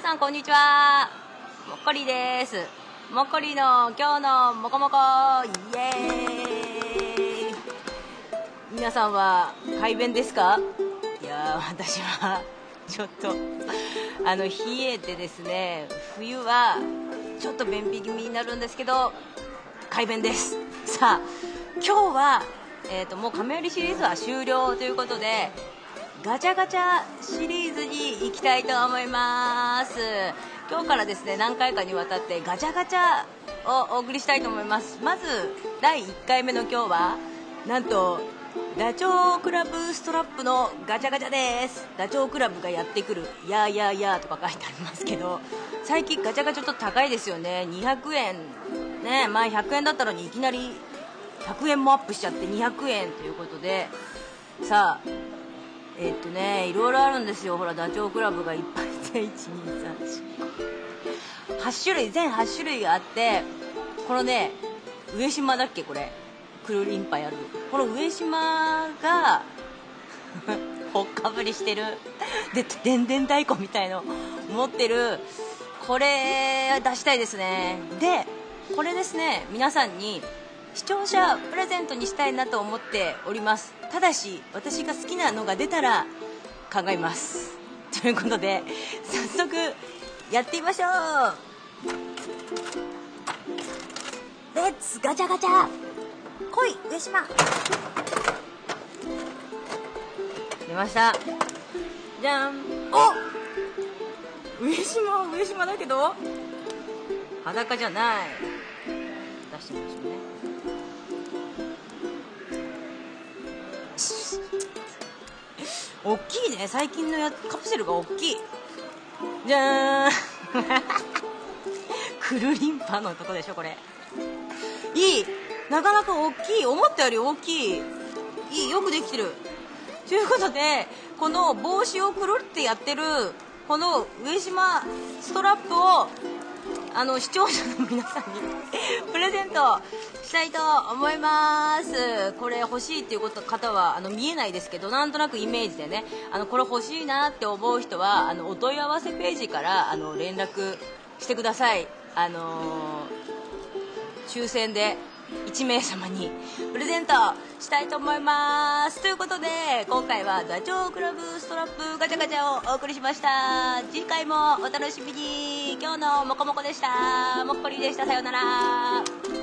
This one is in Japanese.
さんこんにちは。もっこりです。もっこりの今日のもこもこ。イエーイ。皆さんは快便ですか？いやー私はちょっとあの冷えてですね冬はちょっと便秘気味になるんですけど快便です。さあ今日は、えーと、もう亀有シリーズは終了ということでガチャガチャシリーズに行きたいと思います。今日からですね何回かにわたってガチャガチャをお送りしたいと思います。まず第1回目の今日はなんとダチョウ倶楽部ストラップのガチャガチャです。ダチョウ倶楽部がやってくる「やーやーやー」とか書いてありますけど最近ガチャガチャちょっと高いですよね。200円。ね前100円だったのにいきなり100円もアップしちゃって200円ということで。さあえ、っとねいろいろあるんですよ。ほらダチョウ倶楽部がいっぱいで1238種類全8種類があってこのね上島だっけこれ。くるりんぱやる。この上島が ほっかぶりしてる。ででんでん太鼓みたいの持ってる。これ出したいですね。でこれですね皆さんに視聴者プレゼントにしたいなと思っております。ただし私が好きなのが出たら考えます。ということで早速やってみましょう。レッツガチャガチャ来い上島。出ました。じゃん。お!上島上島だけど裸じゃない。出してみましょうね。大きいね。最近のやカプセルが大きい。じゃーん。くるりんぱのとこでしょこれ。いい。なかなか大きい。思ったより大きい。いい。よくできてる。ということでこの帽子をくるってやってるこの上島ストラップをあの視聴者の皆さんに プレゼント。たいと思います。これ欲しいっていう方はあの見えないですけどなんとなくイメージでねあのこれ欲しいなって思う人はあのお問い合わせページからあの連絡してください。あの、抽選で1名様に プレゼントしたいと思います。ということで今回はダチョウ倶楽部ストラップガチャガチャをお送りしました。次回もお楽しみに。今日のもこもこでした。もっこりでした。さようなら。